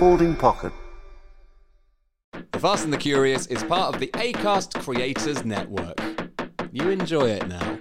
folding pocket. The Fast and the Curious is part of the ACAST Creators Network. You enjoy it now.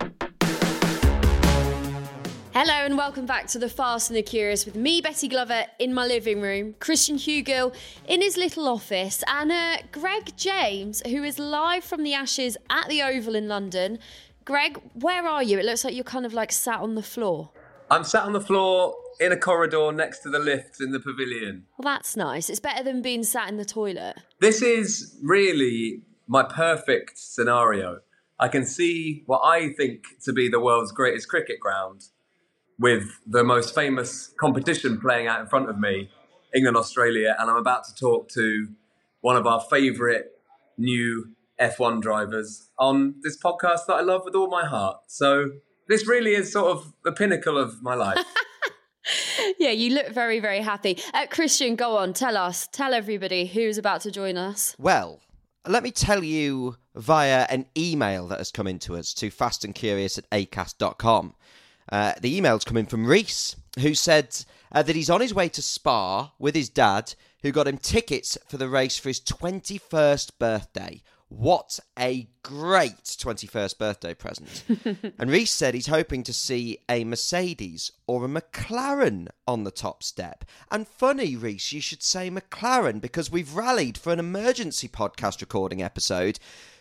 Hello and welcome back to The Fast and the Curious with me, Betty Glover, in my living room, Christian Hewgill in his little office, and uh, Greg James, who is live from the Ashes at the Oval in London. Greg, where are you? It looks like you're kind of like sat on the floor. I'm sat on the floor in a corridor next to the lifts in the pavilion. Well, that's nice. It's better than being sat in the toilet. This is really my perfect scenario. I can see what I think to be the world's greatest cricket ground with the most famous competition playing out in front of me, England Australia, and I'm about to talk to one of our favourite new F1 drivers on this podcast that I love with all my heart. So this really is sort of the pinnacle of my life. yeah, you look very, very happy. Uh, Christian, go on, tell us, tell everybody who's about to join us. Well, let me tell you via an email that has come into us to fastandcurious at acast.com. Uh, the email's coming from Reese, who said uh, that he's on his way to Spa with his dad, who got him tickets for the race for his 21st birthday. What a great 21st birthday present. and Reese said he's hoping to see a Mercedes or a McLaren on the top step. And funny, Reese, you should say McLaren because we've rallied for an emergency podcast recording episode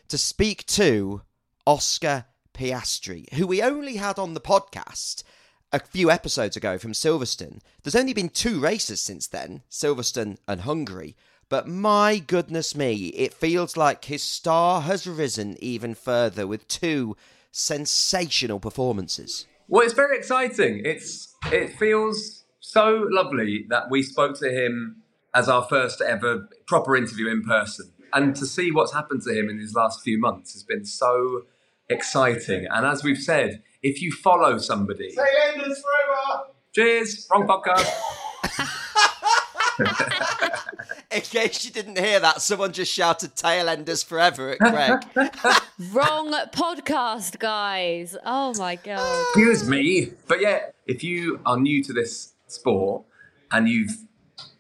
to speak to Oscar Piastri, who we only had on the podcast a few episodes ago from Silverstone. There's only been two races since then Silverstone and Hungary. But my goodness me, it feels like his star has risen even further with two sensational performances. Well, it's very exciting. It's it feels so lovely that we spoke to him as our first ever proper interview in person, and to see what's happened to him in his last few months has been so exciting. And as we've said, if you follow somebody, say Enders forever. Cheers, wrong podcast. In case you didn't hear that, someone just shouted tailenders forever at Greg. Wrong podcast, guys. Oh my god. Excuse me. But yeah, if you are new to this sport and you've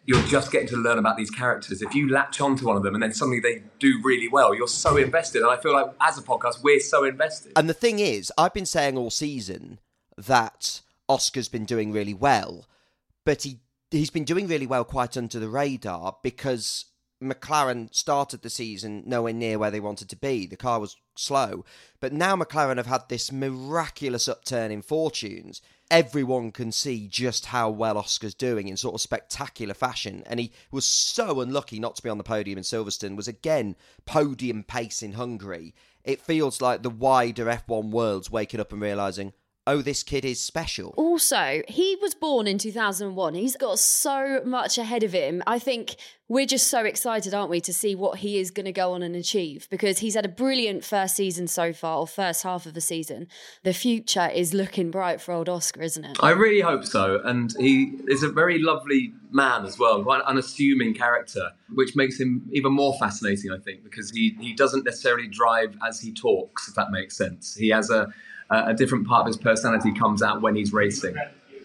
you're just getting to learn about these characters. If you latch onto one of them and then suddenly they do really well, you're so invested. And I feel like as a podcast, we're so invested. And the thing is, I've been saying all season that Oscar's been doing really well, but he he's been doing really well quite under the radar because McLaren started the season nowhere near where they wanted to be. The car was slow. But now McLaren have had this miraculous upturn in fortunes. Everyone can see just how well Oscar's doing in sort of spectacular fashion. And he was so unlucky not to be on the podium in Silverstone, was again podium pace in Hungary. It feels like the wider F1 world's waking up and realising, oh, this kid is special. Also, he was born in 2001. He's got so much ahead of him. I think we're just so excited, aren't we, to see what he is going to go on and achieve because he's had a brilliant first season so far, or first half of the season. The future is looking bright for old Oscar, isn't it? I really hope so. And he is a very lovely man as well, quite an unassuming character, which makes him even more fascinating, I think, because he, he doesn't necessarily drive as he talks, if that makes sense. He has a a different part of his personality comes out when he's racing.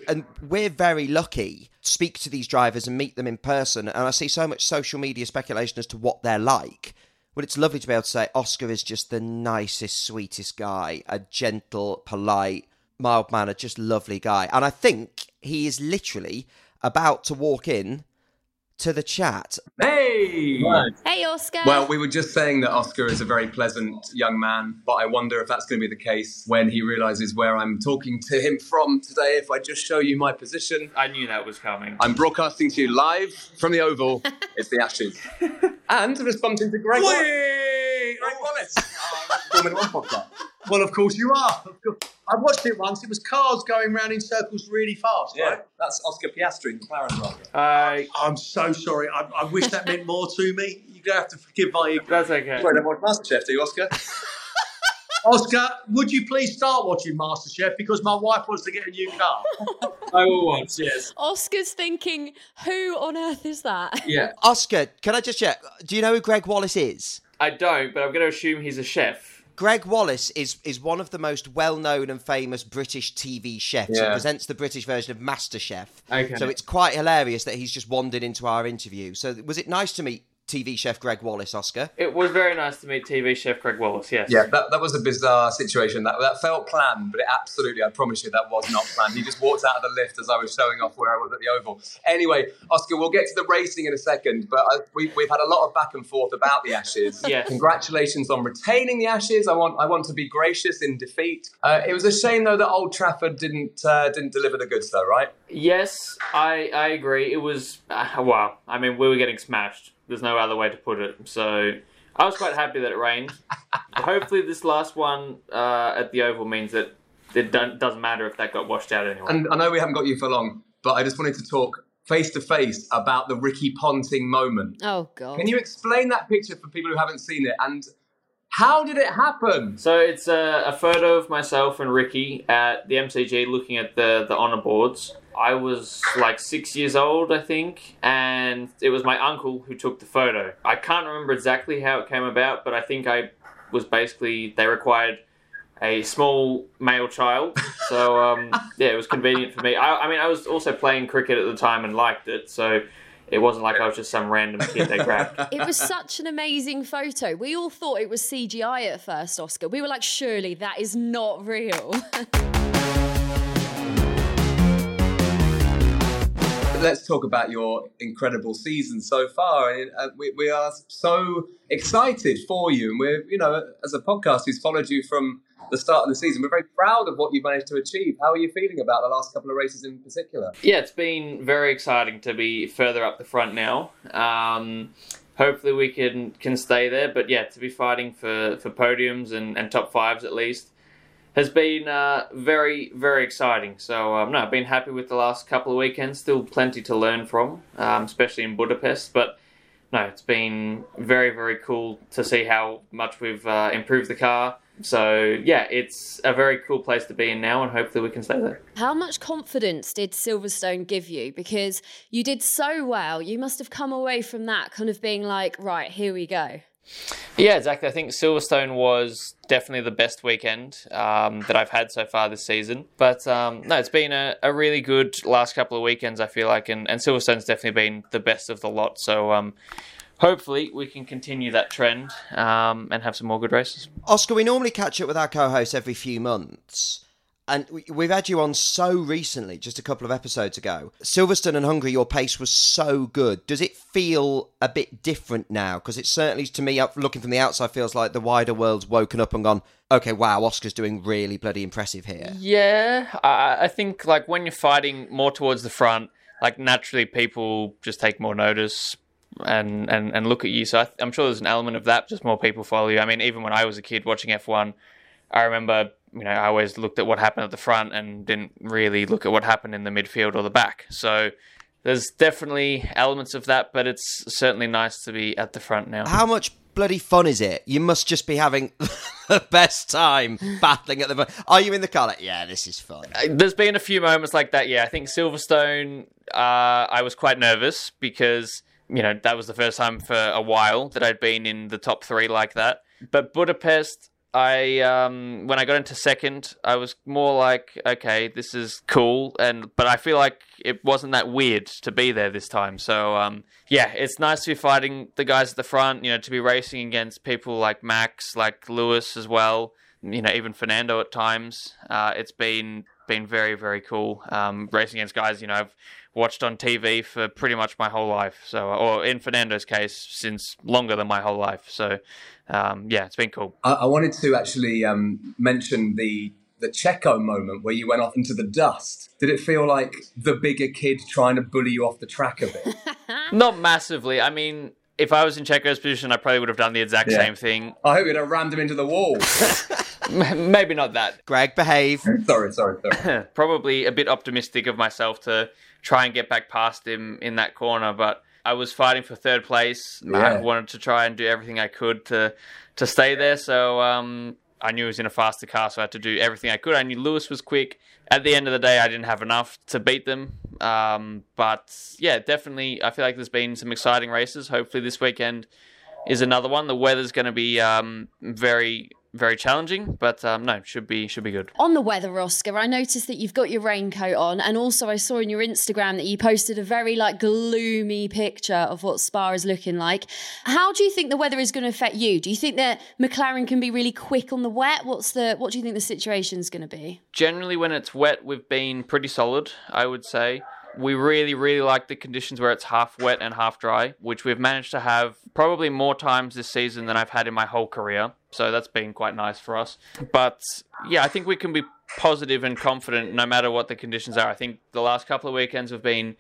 And we're very lucky to speak to these drivers and meet them in person. And I see so much social media speculation as to what they're like. Well, it's lovely to be able to say Oscar is just the nicest, sweetest guy, a gentle, polite, mild mannered, just lovely guy. And I think he is literally about to walk in to the chat. Hey! Hey, Oscar. Well, we were just saying that Oscar is a very pleasant young man, but I wonder if that's going to be the case when he realizes where I'm talking to him from today. If I just show you my position, I knew that was coming. I'm broadcasting to you live from the Oval. it's the Ashes. and I just bumped into Greg. Whee! Greg Wallace. Formula Well, of course you are. I watched it once. It was cars going round in circles really fast, Yeah, right? that's Oscar Piastri, in the McLaren driver. Uh, I'm so sorry. I, I wish that meant more to me. You're going to have to forgive my ignorance. That's okay. Sorry, don't watch MasterChef, do you, Oscar? Oscar, would you please start watching MasterChef because my wife wants to get a new car? I will watch, yes. Oscar's thinking, who on earth is that? Yeah. Oscar, can I just check? Do you know who Greg Wallace is? I don't, but I'm going to assume he's a chef. Greg Wallace is is one of the most well known and famous British TV chefs. He presents the British version of MasterChef. Okay. So it's quite hilarious that he's just wandered into our interview. So was it nice to meet TV chef Greg Wallace, Oscar? It was very nice to meet TV chef Greg Wallace. Yes. Yeah, that, that was a bizarre situation. That that felt planned, but it absolutely, I promise you, that was not planned. He just walked out of the lift as I was showing off where I was at the Oval. Anyway, Oscar, we'll get to the racing in a second, but I, we, we've had a lot of back and forth about the Ashes. Yes. Congratulations on retaining the Ashes. I want I want to be gracious in defeat. Uh, it was a shame though that Old Trafford didn't uh, didn't deliver the goods though, right? Yes, I I agree. It was uh, wow. I mean, we were getting smashed. There's no other way to put it. So I was quite happy that it rained. Hopefully, this last one uh, at the Oval means that it don't, doesn't matter if that got washed out anyway. And I know we haven't got you for long, but I just wanted to talk face to face about the Ricky Ponting moment. Oh God. Can you explain that picture for people who haven't seen it? And how did it happen? So it's a, a photo of myself and Ricky at the MCG looking at the, the honour boards. I was like six years old, I think, and it was my uncle who took the photo. I can't remember exactly how it came about, but I think I was basically, they required a small male child. So, um, yeah, it was convenient for me. I, I mean, I was also playing cricket at the time and liked it, so it wasn't like I was just some random kid they grabbed. It was such an amazing photo. We all thought it was CGI at first, Oscar. We were like, surely that is not real. Let's talk about your incredible season so far. And uh, we, we are so excited for you. And we're, you know, as a podcast who's followed you from the start of the season, we're very proud of what you've managed to achieve. How are you feeling about the last couple of races in particular? Yeah, it's been very exciting to be further up the front now. Um, hopefully, we can can stay there. But yeah, to be fighting for, for podiums and, and top fives at least has been uh, very very exciting. So um, no, I've been happy with the last couple of weekends. Still plenty to learn from, um, especially in Budapest. But no, it's been very very cool to see how much we've uh, improved the car. So yeah, it's a very cool place to be in now, and hopefully we can stay there. How much confidence did Silverstone give you? Because you did so well. You must have come away from that kind of being like, right, here we go. Yeah, exactly. I think Silverstone was definitely the best weekend um, that I've had so far this season. But um, no, it's been a, a really good last couple of weekends, I feel like, and, and Silverstone's definitely been the best of the lot. So um, hopefully we can continue that trend um, and have some more good races. Oscar, we normally catch up with our co-host every few months. And we- we've had you on so recently, just a couple of episodes ago. Silverstone and Hungary, your pace was so good. Does it feel a bit different now? Because it certainly, to me, looking from the outside, feels like the wider world's woken up and gone, okay, wow, Oscar's doing really bloody impressive here. Yeah, I, I think like when you're fighting more towards the front, like naturally people just take more notice and and, and look at you. So I, I'm sure there's an element of that. Just more people follow you. I mean, even when I was a kid watching F1, I remember you know I always looked at what happened at the front and didn't really look at what happened in the midfield or the back. So. There's definitely elements of that, but it's certainly nice to be at the front now. How much bloody fun is it? You must just be having the best time battling at the front. Are you in the car? Like, yeah, this is fun. There's been a few moments like that. Yeah, I think Silverstone. Uh, I was quite nervous because you know that was the first time for a while that I'd been in the top three like that. But Budapest, I um, when I got into second, I was more like, okay, this is cool, and but I feel like it wasn't that weird to be there this time. So um, yeah, it's nice to be fighting the guys at the front. You know, to be racing against people like Max, like Lewis as well. You know, even Fernando at times. Uh, it's been been very very cool um, racing against guys. You know, I've watched on TV for pretty much my whole life. So, or in Fernando's case, since longer than my whole life. So, um, yeah, it's been cool. I, I wanted to actually um, mention the the Checo moment where you went off into the dust. Did it feel like the bigger kid trying to bully you off the track a bit? Not massively. I mean, if I was in Checo's position, I probably would have done the exact Yeah. same thing. I hope you'd have rammed him into the wall. M- Maybe not that. Greg, behave. sorry, sorry, sorry. Probably a bit optimistic of myself to try and get back past him in that corner, but I was fighting for third place. I wanted to try and do everything I could to to stay there. So um, I knew he was in a faster car, so I had to do everything I could. I knew Lewis was quick. At the end of the day, I didn't have enough to beat them. Um, but yeah, definitely, I feel like there's been some exciting races. Hopefully, this weekend is another one. The weather's going to be um, very very challenging, but um, no, should be should be good. On the weather, Oscar, I noticed that you've got your raincoat on, and also I saw in your Instagram that you posted a very like gloomy picture of what Spa is looking like. How do you think the weather is going to affect you? Do you think that McLaren can be really quick on the wet? What's the what do you think the situation is going to be? Generally, when it's wet, we've been pretty solid. I would say we really, really like the conditions where it's half wet and half dry, which we've managed to have probably more times this season than I've had in my whole career. So that's been quite nice for us. But yeah, I think we can be positive and confident no matter what the conditions are. I think the last couple of weekends have been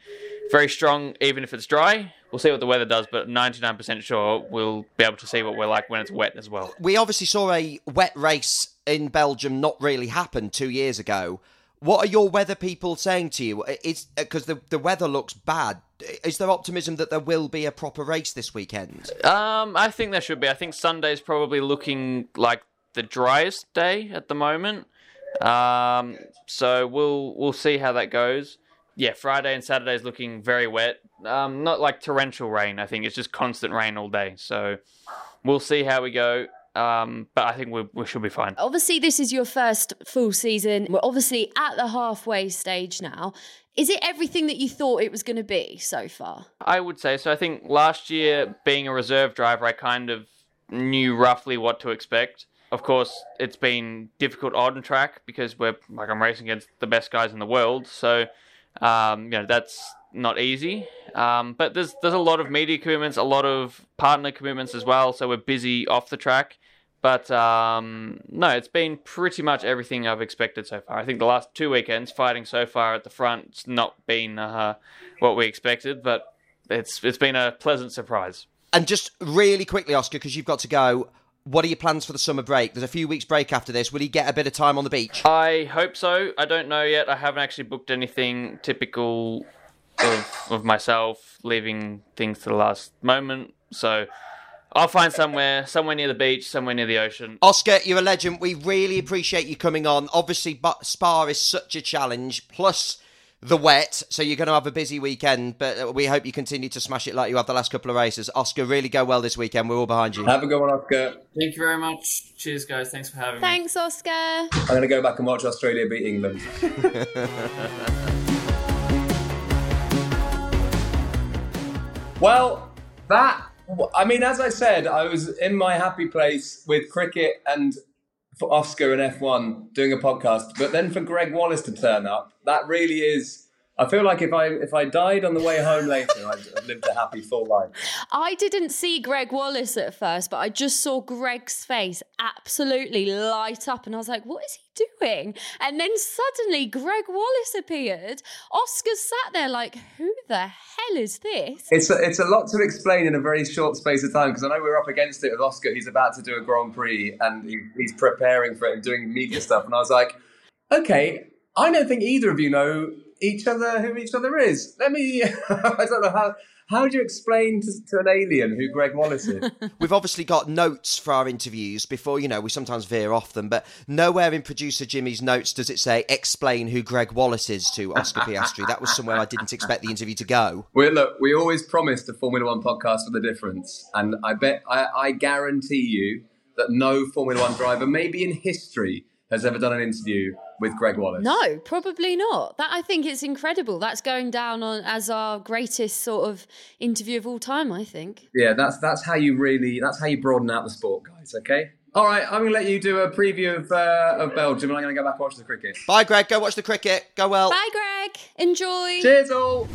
very strong, even if it's dry. We'll see what the weather does, but 99% sure we'll be able to see what we're like when it's wet as well. We obviously saw a wet race in Belgium not really happen two years ago. What are your weather people saying to you? Is because the the weather looks bad. Is there optimism that there will be a proper race this weekend? Um, I think there should be. I think Sunday's probably looking like the driest day at the moment. Um, so we'll we'll see how that goes. Yeah, Friday and Saturday is looking very wet. Um, not like torrential rain. I think it's just constant rain all day. So we'll see how we go. Um, but I think we, we should be fine. Obviously, this is your first full season. We're obviously at the halfway stage now. Is it everything that you thought it was going to be so far? I would say so. I think last year, being a reserve driver, I kind of knew roughly what to expect. Of course, it's been difficult on track because we're like I'm racing against the best guys in the world. So, um, you know, that's not easy. Um, but there's there's a lot of media commitments, a lot of partner commitments as well. So we're busy off the track. But um, no, it's been pretty much everything I've expected so far. I think the last two weekends, fighting so far at the front, it's not been uh, what we expected, but it's it's been a pleasant surprise. And just really quickly, Oscar, because you've got to go. What are your plans for the summer break? There's a few weeks break after this. Will you get a bit of time on the beach? I hope so. I don't know yet. I haven't actually booked anything typical of, of myself, leaving things to the last moment. So I'll find somewhere, somewhere near the beach, somewhere near the ocean. Oscar, you're a legend. We really appreciate you coming on. Obviously, but Spa is such a challenge, plus the wet, so you're going to have a busy weekend, but uh, we hope you continue to smash it like you have the last couple of races. Oscar, really go well this weekend. We're all behind you. Have a good one, Oscar. Thank you very much. Cheers, guys. Thanks for having Thanks, me. Thanks, Oscar. I'm going to go back and watch Australia beat England. well, that I mean, as I said, I was in my happy place with cricket and for Oscar and F1 doing a podcast, but then for Greg Wallace to turn up, that really is I feel like if I if I died on the way home later, I'd have lived a happy full life. I didn't see Greg Wallace at first, but I just saw Greg's face absolutely light up, and I was like, "What is he doing?" And then suddenly Greg Wallace appeared. Oscar sat there like, "Who the hell is this?" It's a, it's a lot to explain in a very short space of time because I know we're up against it with Oscar. He's about to do a Grand Prix and he, he's preparing for it and doing media stuff, and I was like, "Okay." I don't think either of you know each other who each other is. Let me. I don't know how. How do you explain to, to, an alien who Greg Wallace is? We've obviously got notes for our interviews before, you know, we sometimes veer off them, but nowhere in producer Jimmy's notes does it say explain who Greg Wallace is to Oscar Piastri. That was somewhere I didn't expect the interview to go. Well, look, we always promised a Formula One podcast for the difference, and I bet, I, I guarantee you that no Formula One driver, maybe in history, has ever done an interview with Greg Wallace. No, probably not. That I think it's incredible. That's going down on as our greatest sort of interview of all time. I think. Yeah, that's that's how you really that's how you broaden out the sport, guys. Okay. All right, I'm going to let you do a preview of uh, of Belgium, and I'm going to go back and watch the cricket. Bye, Greg. Go watch the cricket. Go well. Bye, Greg. Enjoy. Cheers, all.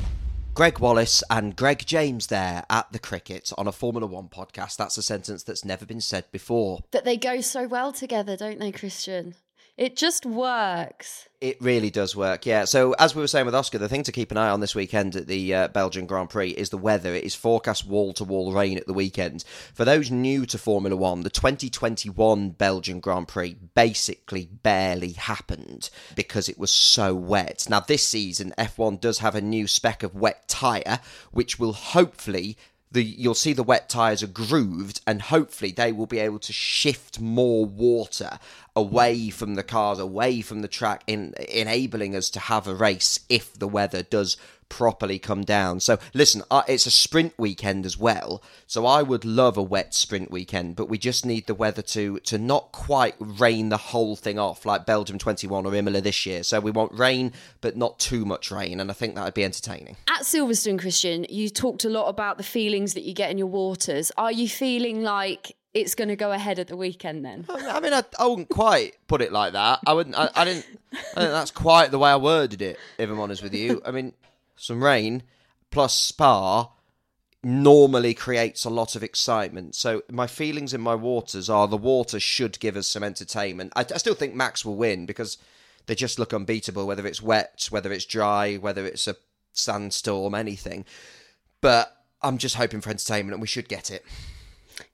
Greg Wallace and Greg James there at the cricket on a Formula One podcast. That's a sentence that's never been said before. That they go so well together, don't they, Christian? It just works. It really does work, yeah. So, as we were saying with Oscar, the thing to keep an eye on this weekend at the uh, Belgian Grand Prix is the weather. It is forecast wall to wall rain at the weekend. For those new to Formula One, the 2021 Belgian Grand Prix basically barely happened because it was so wet. Now, this season, F1 does have a new spec of wet tyre, which will hopefully the you'll see the wet tires are grooved and hopefully they will be able to shift more water away from the cars away from the track in enabling us to have a race if the weather does properly come down. So listen, uh, it's a sprint weekend as well. So I would love a wet sprint weekend, but we just need the weather to to not quite rain the whole thing off like Belgium 21 or Imola this year. So we want rain, but not too much rain, and I think that would be entertaining. At Silverstone, Christian, you talked a lot about the feelings that you get in your waters. Are you feeling like it's going to go ahead at the weekend then? I mean, I, I wouldn't quite put it like that. I wouldn't. I, I didn't. I think that's quite the way I worded it. If I'm honest with you, I mean, some rain plus Spa normally creates a lot of excitement. So my feelings in my waters are the water should give us some entertainment. I, I still think Max will win because they just look unbeatable, whether it's wet, whether it's dry, whether it's a sandstorm, anything. But I'm just hoping for entertainment, and we should get it.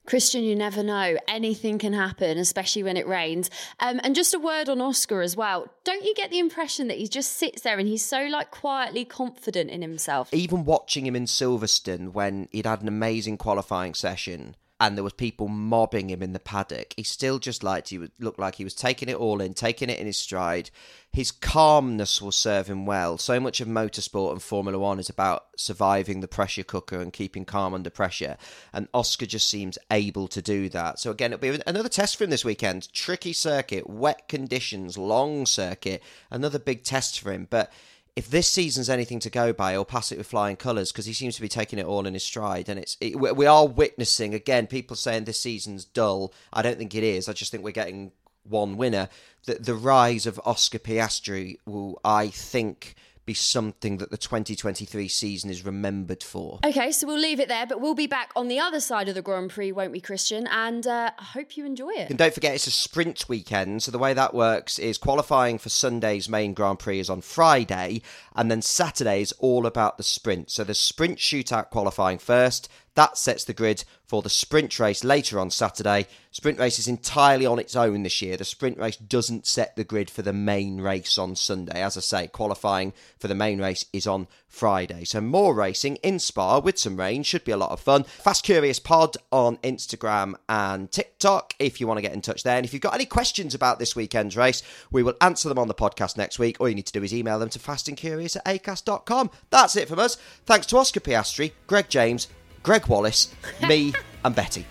Christian, you never know. Anything can happen, especially when it rains. Um, and just a word on Oscar as well. Don't you get the impression that he just sits there and he's so like quietly confident in himself? Even watching him in Silverstone when he'd had an amazing qualifying session and there was people mobbing him in the paddock, he still just liked he would look like he was taking it all in, taking it in his stride. His calmness will serve him well. So much of motorsport and Formula One is about surviving the pressure cooker and keeping calm under pressure. And Oscar just seems able to do that. So again, it'll be another test for him this weekend. Tricky circuit, wet conditions, long circuit, another big test for him. But if this season's anything to go by, he'll pass it with flying colours because he seems to be taking it all in his stride. And it's it, we are witnessing again people saying this season's dull. I don't think it is. I just think we're getting one winner. The the rise of Oscar Piastri will, I think, be something that the 2023 season is remembered for. Okay, so we'll leave it there, but we'll be back on the other side of the Grand Prix, won't we, Christian? And uh, I hope you enjoy it. And don't forget, it's a sprint weekend. So the way that works is qualifying for Sunday's main Grand Prix is on Friday, and then Saturday is all about the sprint. So the sprint shootout qualifying first. That sets the grid for the sprint race later on Saturday. Sprint race is entirely on its own this year. The sprint race doesn't set the grid for the main race on Sunday. As I say, qualifying for the main race is on Friday. So more racing in Spa with some rain should be a lot of fun. Fast Curious Pod on Instagram and TikTok if you want to get in touch there. And if you've got any questions about this weekend's race, we will answer them on the podcast next week. All you need to do is email them to fastandcurious at acast.com. That's it from us. Thanks to Oscar Piastri, Greg James, Greg Wallace, me, and Betty.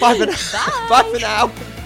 Bye for now. Bye for now.